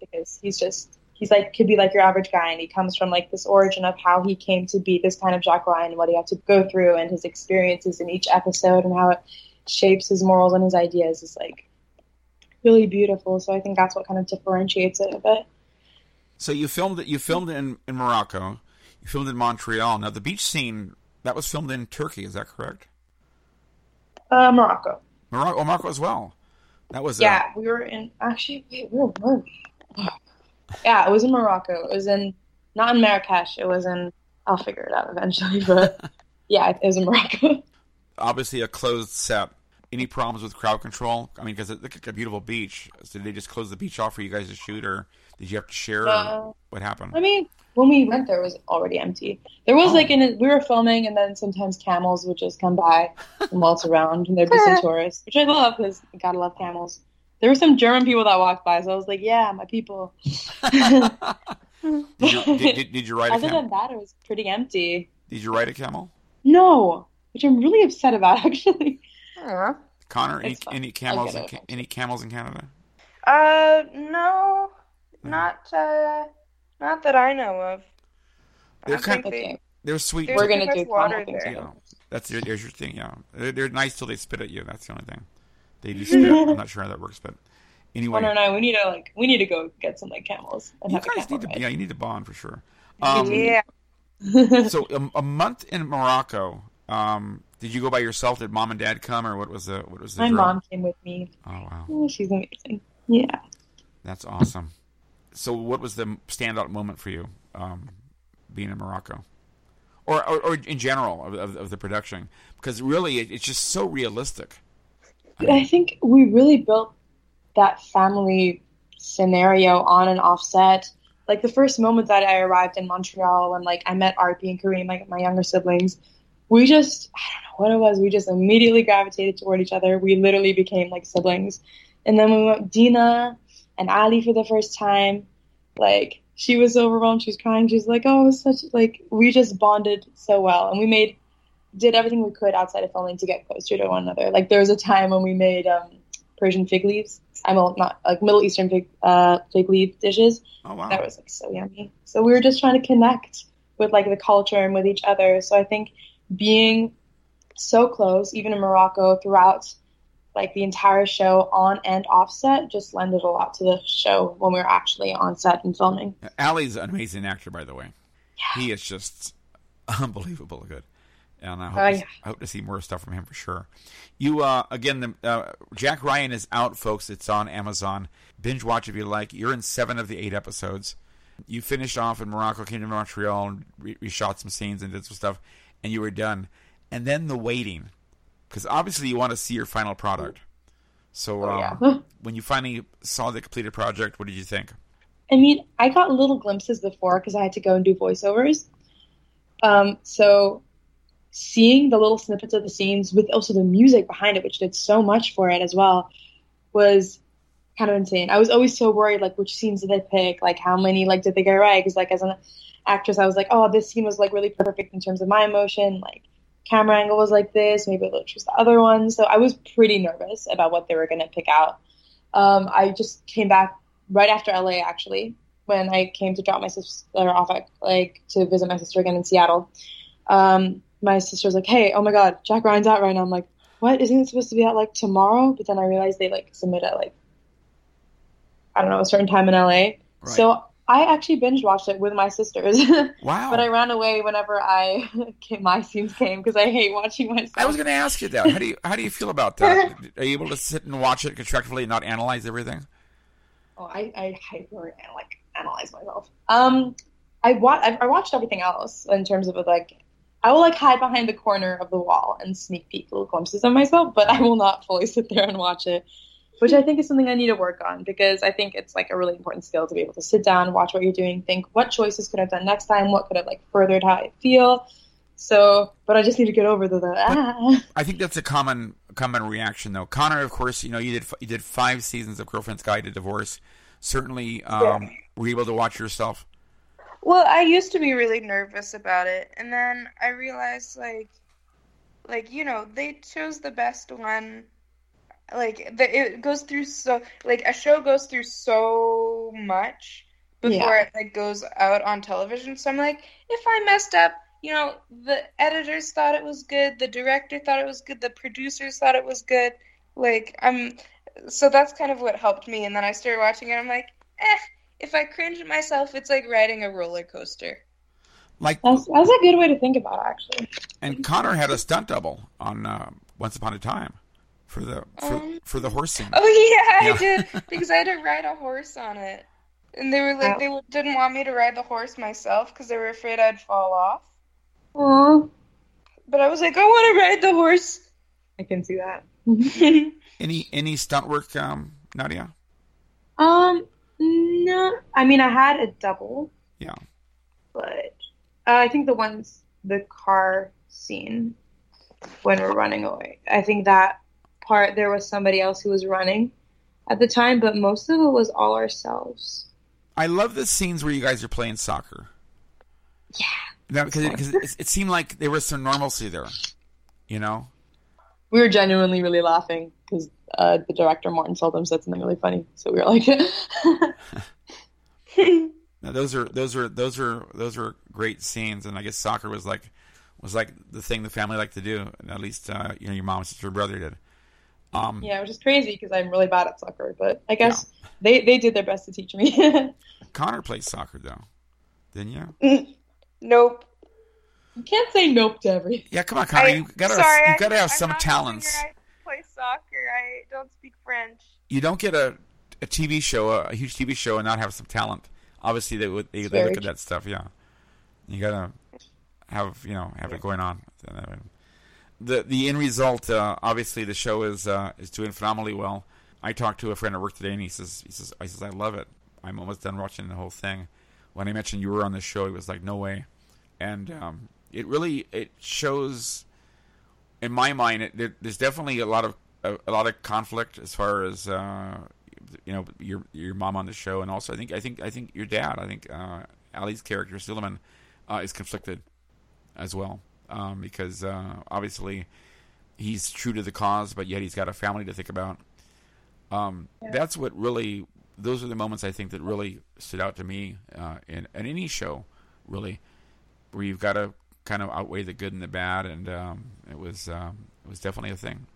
because he's just he's like could be like your average guy, and he comes from like this origin of how he came to be this kind of Jack Ryan and what he had to go through and his experiences in each episode and how it shapes his morals and his ideas is like really beautiful. So I think that's what kind of differentiates it a bit. So you filmed it. You filmed it in, in Morocco. You filmed in Montreal. Now the beach scene that was filmed in Turkey. Is that correct? Uh, Morocco. Morocco, oh, Morocco as well. That was uh, Yeah, we were in actually. Wait, where were we? Yeah, it was in Morocco. It was in not in Marrakesh. It was in. I'll figure it out eventually, but yeah, it was in Morocco. obviously a closed set. Any problems with crowd control? I mean, because it looked like a beautiful beach. So did they just close the beach off for you guys to shoot, or did you have to share? Uh, or what happened? I mean, when we went there, it was already empty. There was Oh. like in we were filming, and then sometimes camels would just come by and waltz around, and there'd be some tourists, which I love because I gotta love camels. There were some German people that walked by, so I was like, "Yeah, my people." did, you, did, did, did you ride a Other camel? than that, it was pretty empty. Did you ride a camel? No, which I'm really upset about actually. Uh, Connor, any, any camels? In, any camels in Canada? uh no, not uh, not that I know of. They're don't kind- think they, they're sweet. We're gonna much do water things there. You too. know, that's your, there's your thing. Yeah, they're, they're nice till they spit at you. That's the only thing. They do spit. I'm not sure how that works, but anyway, Connor and I, we need to like, we need to go get some like camels and you have a guys camel need to. ride. Yeah, you need to bond for sure. Um, yeah. so a, a month in Morocco. Um, did you go by yourself? Did mom and dad come, or what was the what was the? My drill? mom came with me. Oh wow, Oh, she's amazing. Yeah. that's awesome. So, what was the standout moment for you um, being in Morocco, or or, or in general of, of, of the production? Because really, it, it's just so realistic. I think we really built that family scenario on and offset. Like the first moment that I arrived in Montreal when like I met Arpy and Kareem, like my younger siblings, we just I don't know what it was. We just immediately gravitated toward each other. We literally became like siblings. And then we went Dina and Ali for the first time. Like she was overwhelmed. She was crying. She was like, "Oh, it was such like we just bonded so well, and we made did everything we could outside of filming to get closer to one another. Like there was a time when we made um, Persian fig leaves. I'm not like Middle Eastern fig uh, fig leaf dishes. Oh wow, That was like so yummy. So we were just trying to connect with like the culture and with each other. So I think being so close, even in Morocco, throughout like the entire show on and off set, just lended a lot to the show when we were actually on set and filming. Ali's an amazing actor, by the way. He is just unbelievable good, and I hope, Oh, to, yeah. I hope to see more stuff from him for sure. You uh, again, the uh, Jack Ryan is out, folks. It's on Amazon. Binge watch if you like. You're in seven of the eight episodes. You finished off in Morocco, came to Montreal, and re- reshot some scenes and did some stuff, and you were done. And then the waiting, because obviously you want to see your final product. So Oh, yeah. when you finally saw the completed project, what did you think? I mean, I got little glimpses before because I had to go and do voiceovers. Um, so seeing the little snippets of the scenes with also the music behind it, which did so much for it as well, was kind of insane. I was always so worried, like, which scenes did they pick? Like, how many, like, did they get right? Because, like, as an actress, I was like, oh, this scene was, like, really perfect in terms of my emotion. Like, camera angle was like this. Maybe they'll choose the other one. So I was pretty nervous about what they were going to pick out. Um, I just came back right after LA, actually, when I came to drop my sister off at, like, to visit my sister again in Seattle. Um, my sister was like, hey, oh my God, Jack Ryan's out right now. I'm like, what? Isn't it supposed to be out, like, tomorrow? But then I realized they, like, submit at, like, I don't know, a certain time in LA. Right. So I actually binge watched it with my sisters. Wow. but I ran away whenever I came, my scenes came because I hate watching myself. I was going to ask you that. How do you how do you feel about that? Are you able to sit and watch it constructively and not analyze everything? Oh, I, I hyper like analyze myself. Um, I wa- I, I watched everything else in terms of like, I will like hide behind the corner of the wall and sneak peek little glimpses of myself, but I will not fully sit there and watch it, which I think is something I need to work on because I think it's like a really important skill to be able to sit down, watch what you're doing, think what choices could I have done next time, what could have like furthered how I feel. So, but I just need to get over the, the ah. I think that's a common common reaction though. Connor, of course, you know you did you did five seasons of Girlfriend's Guide to Divorce. Certainly, um, were you able to watch yourself? Well, I used to be really nervous about it, and then I realized like like you know, they chose the best one. Like the, it goes through so like a show goes through so much before Yeah. it like goes out on television. So I'm like, if I messed up, you know, the editors thought it was good, the director thought it was good, the producers thought it was good. Like I'm so that's kind of what helped me and then I started watching it I'm like, eh, if I cringe at myself, it's like riding a roller coaster. Like, That's, that's a good way to think about it, actually. and Connor had a stunt double on uh, Once Upon a Time for the for, Um, for the horse scene. Oh yeah, Yeah. I did because I had to ride a horse on it, and they were like Oh. they didn't want me to ride the horse myself because they were afraid I'd fall off. Aww. But I was like, I want to ride the horse. I can see that. Any any stunt work, um, Nadia? Um, no. I mean, I had a double, Yeah. but uh, I think the ones the car scene when we're running away. I think that part there was somebody else who was running at the time, but most of it was all ourselves. I love the scenes where you guys are playing soccer. Yeah. Because it, it, it seemed like there was some normalcy there. You know. We were genuinely really laughing because uh, the director Morten Tyldum said something really funny, so we were like, Now, those are those are those are those are great scenes, and I guess soccer was like was like the thing the family liked to do, and at least uh, you know your mom, sister, brother did. Um, yeah, which is crazy because I'm really bad at soccer, but I guess they they did their best to teach me. Connor plays soccer though, didn't you? nope. You can't say nope to everything. Yeah, come on, Connor. I- you gotta sorry, you gotta I, have I'm some not talents. I play soccer. I don't speak French. You don't get a a TV show, a, a huge TV show, and not have some talent. Obviously, they would they, they look at that stuff. Yeah, you gotta have you know have it going on. The the end result, uh, obviously, the show is uh, is doing phenomenally well. I talked to a friend at work today, and he says he says I says I love it. I'm almost done watching the whole thing. When I mentioned you were on the show, he was like, "No way," and um, it really it shows. In my mind, it, there, there's definitely a lot of a, a lot of conflict as far as uh, you know your your mom on the show, and also I think I think I think your dad. I think uh, Ali's character Suleiman uh, is conflicted as well um, because uh, obviously he's true to the cause, but yet he's got a family to think about. Um, That's what really. Those are the moments I think that really stood out to me uh, in, in any show, really, where you've got to kind of outweigh the good and the bad, and um, it was um, it was definitely a thing.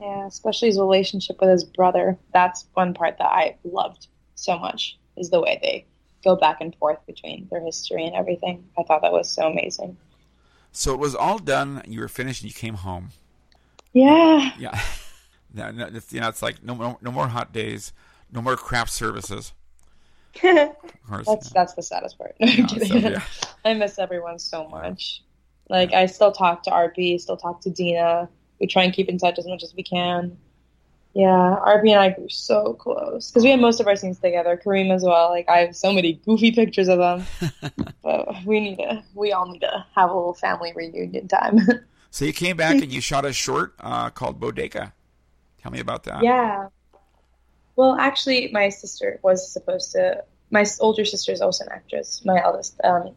Yeah, especially his relationship with his brother. That's one part that I loved so much is the way they go back and forth between their history and everything. I thought that was so amazing. So it was all done. You were finished, and you came home. Yeah. Yeah, no, no, it's, you know, it's like no more, no more hot days, no more craft services. Of course, That's that's the saddest part. No, I'm Yeah, kidding. so, yeah. I miss everyone so much. Like I still talk to Arpy, still talk to Dina. We try and keep in touch as much as we can. Yeah, Arpy and I grew so close because we had most of our scenes together. Kareem as well. Like I have so many goofy pictures of them. but we need to. We all need to have a little family reunion time. So you came back and you shot a short uh, called Bodega. Tell me about that. Yeah. Well, actually, my sister was supposed to. My older sister is also an actress. My eldest, um,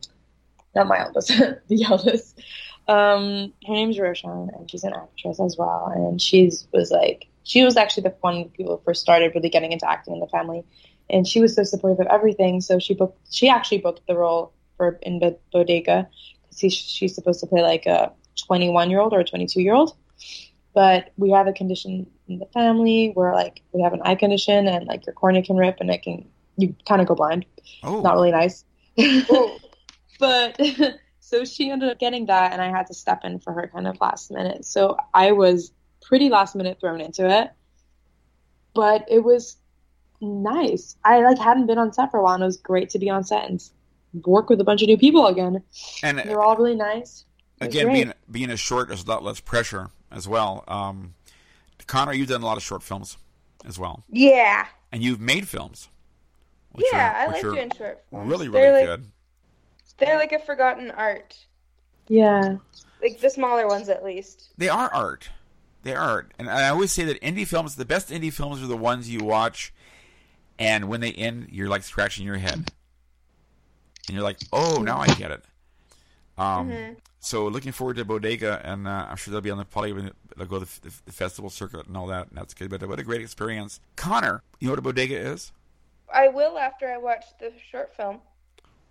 not my eldest, the eldest. Um, her name's Roshan, and she's an actress as well. And she's was like, she was actually the one of the people who first started really getting into acting in the family, and she was so supportive of everything. So she booked. She actually booked the role for in Bo- Bodega because she's supposed to play like a 21 year old or a 22 year old but we have a condition in the family where like we have an eye condition and like your cornea can rip and it can you kind of go blind. Oh, Not really nice. Oh. but so she ended up getting that and I had to step in for her kind of last minute. So I was pretty last minute thrown into it. But it was nice. I like hadn't been on set for a while and it was great to be on set and work with a bunch of new people again. and They're all really nice. Again, great. being being a short, there's a lot less pressure as well. Um, Connor, you've done a lot of short films as well, yeah. and you've made films. which yeah, are- I which like are doing short films. Really, they're really like, good. They're like a forgotten art. Yeah. Like the smaller ones, at least. They are art. They are and I always say that indie films, the best indie films, are the ones you watch, and when they end, you're like scratching your head, and you're like, "Oh, now I get it." Um, Mhm. So looking forward to Bodega, and uh, I'm sure they'll be on the probably they'll go to the, the festival circuit and all that, and that's good. But what a great experience, Connor. You know what a bodega is? I will after I watch the short film.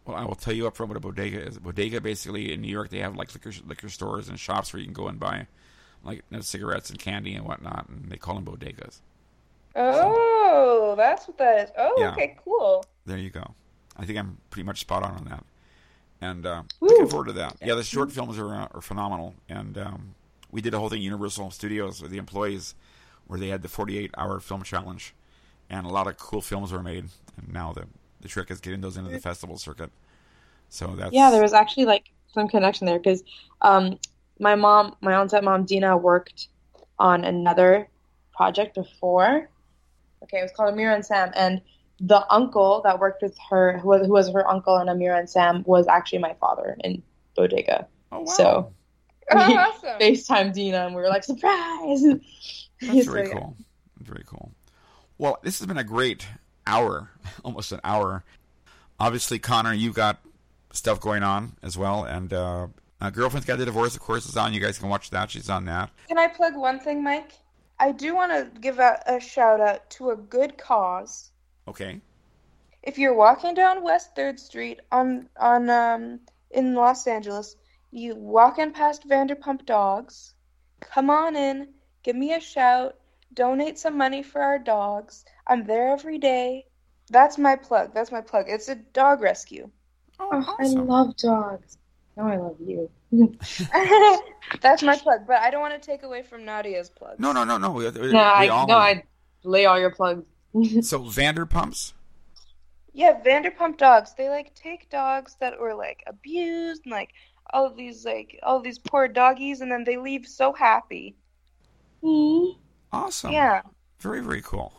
Well, I will tell you up front what a bodega is. A bodega, basically, in New York, they have like liquor liquor stores and shops where you can go and buy like cigarettes and candy and whatnot, and they call them bodegas. Oh, that's what that is. Oh, Yeah. okay, cool. There you go. I think I'm pretty much spot on on that, and uh, looking forward to that. Yeah, the short films are uh, are phenomenal, and um, we did a whole thing at Universal Studios with the employees, where they had the 48 hour film challenge, and a lot of cool films were made. And now the the trick is getting those into the festival circuit. So that's Yeah, there was actually like some connection there because um, my mom, my on-set mom Dina, worked on another project before. Okay, it was called Amira and Sam, and the uncle that worked with her, who was, who was her uncle in Amira and Sam, was actually my father in Bodega. oh wow. so- Oh, We awesome. FaceTime Dina, and we were like, surprise! That's So, very yeah. cool. Very cool. Well, this has been a great hour, almost an hour. Obviously, Connor, you got stuff going on as well, and uh, uh, Girlfriend's Guide to Divorce. Of course, is on. You guys can watch that. She's on that. Can I plug one thing, Mike? I do want to give a, a shout out to a good cause. Okay. If you're walking down West Third Street on on um in Los Angeles, you walking past Vanderpump Dogs, come on in, give me a shout, donate some money for our dogs. I'm there every day. That's my plug. That's my plug. It's a dog rescue. Oh, Oh, I love dogs. Now I love you. That's my plug, but I don't want to take away from Nadia's plug. No, no, no, no. We, we No, I all- no, I lay all your plugs. So Vanderpumps. Yeah, Vanderpump Dogs. They like take dogs that were like abused and like all of these like all of these poor doggies, and then they leave so happy. Awesome. Yeah, Very, very cool.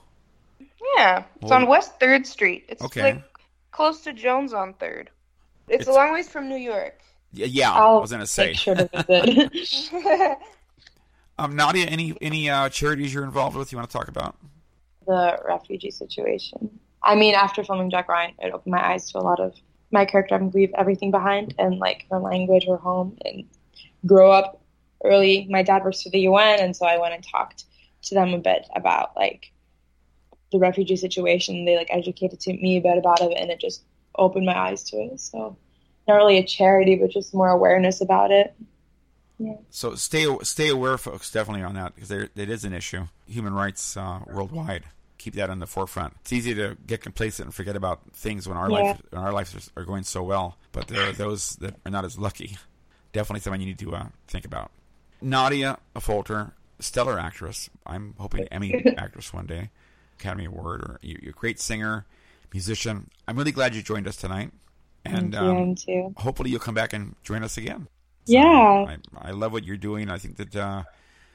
yeah. It's Well- on West Third Street. It's Okay. like close to Jones on Third. It's, It's- a long ways from New York. Yeah, yeah I I'll was gonna say. sure. Um, Nadia, any any uh, charities you're involved with? You want to talk about? the refugee situation. I mean, after filming Jack Ryan, it opened my eyes to a lot of my character to leave everything behind and like her language, her home, and grow up early. My dad works for the UN, and so I went and talked to them a bit about like the refugee situation. They like educated to me a bit about it, and it just opened my eyes to it. So, not really a charity, but just more awareness about it. Yeah. So stay stay aware, folks, definitely on that because there it is an issue. Human rights uh, worldwide. Keep that on the forefront. It's easy to get complacent and forget about things when our Yeah. life when our lives are going so well. But there are those that are not as lucky. Definitely something you need to uh, think about. Nadia Affolter, stellar actress. I'm hoping Emmy actress one day, Academy Award, or you're a great singer, musician. I'm really glad you joined us tonight, and um, hopefully you'll come back and join us again. Yeah. I, I love what you're doing. I think that uh,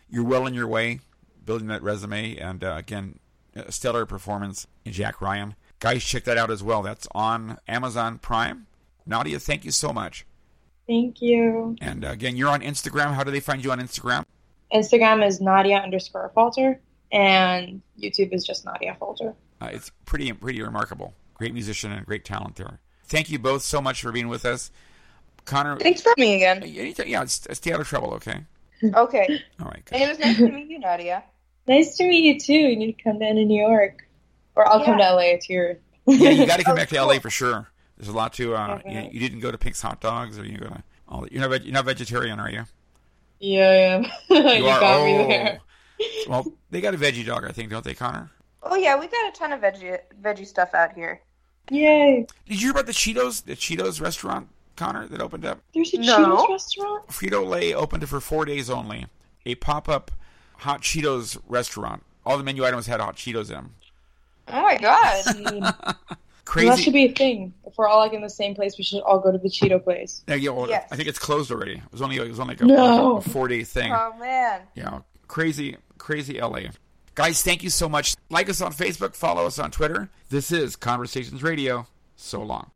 you're well on your way, building that resume, and uh, again, a stellar performance in Jack Ryan. Guys, check that out as well. That's on Amazon Prime. Nadia, thank you so much. Thank you. And uh, again, you're on Instagram. How do they find you on Instagram? Instagram is Nadia underscore Affolter, and YouTube is just Nadia Affolter. Uh, it's pretty pretty remarkable. Great musician and great talent there. Thank you both so much for being with us. Connor, Thanks for me again. anytime- yeah, s- stay out of trouble, okay? Okay, All right. and it was nice to meet you, Nadia. Nice to meet you too. You need to come down to New York, or I'll come to Yeah. LA to your. Yeah, you got to come Oh, back to cool. LA for sure. There's a lot to. Uh, you, Okay. you didn't go to Pink's Hot Dogs, or you go to all. You're not you're not vegetarian, are you? yeah, yeah. you, are. got oh. me there. Well, they got a veggie dog, I think, don't they, Connor? Oh yeah, we got a ton of veggie veggie stuff out here. Yay! Did you hear about the Cheetos, the Cheetos restaurant, Connor, that opened up? There's a No. Cheetos restaurant. Frito Lay opened it for four days only. A pop-up hot Cheetos restaurant. All the menu items had hot Cheetos in them. Oh my god. Mm. Well, Crazy. that should be a thing. If we're all like in the same place, we should all go to the Cheeto place. Yeah, yeah, well, Yes. I think it's closed already. It was only it was only like a, No. a four day thing. oh man. Yeah, crazy, crazy LA. Guys, thank you so much. Like us on Facebook, follow us on Twitter. This is Conversations Radio. So long.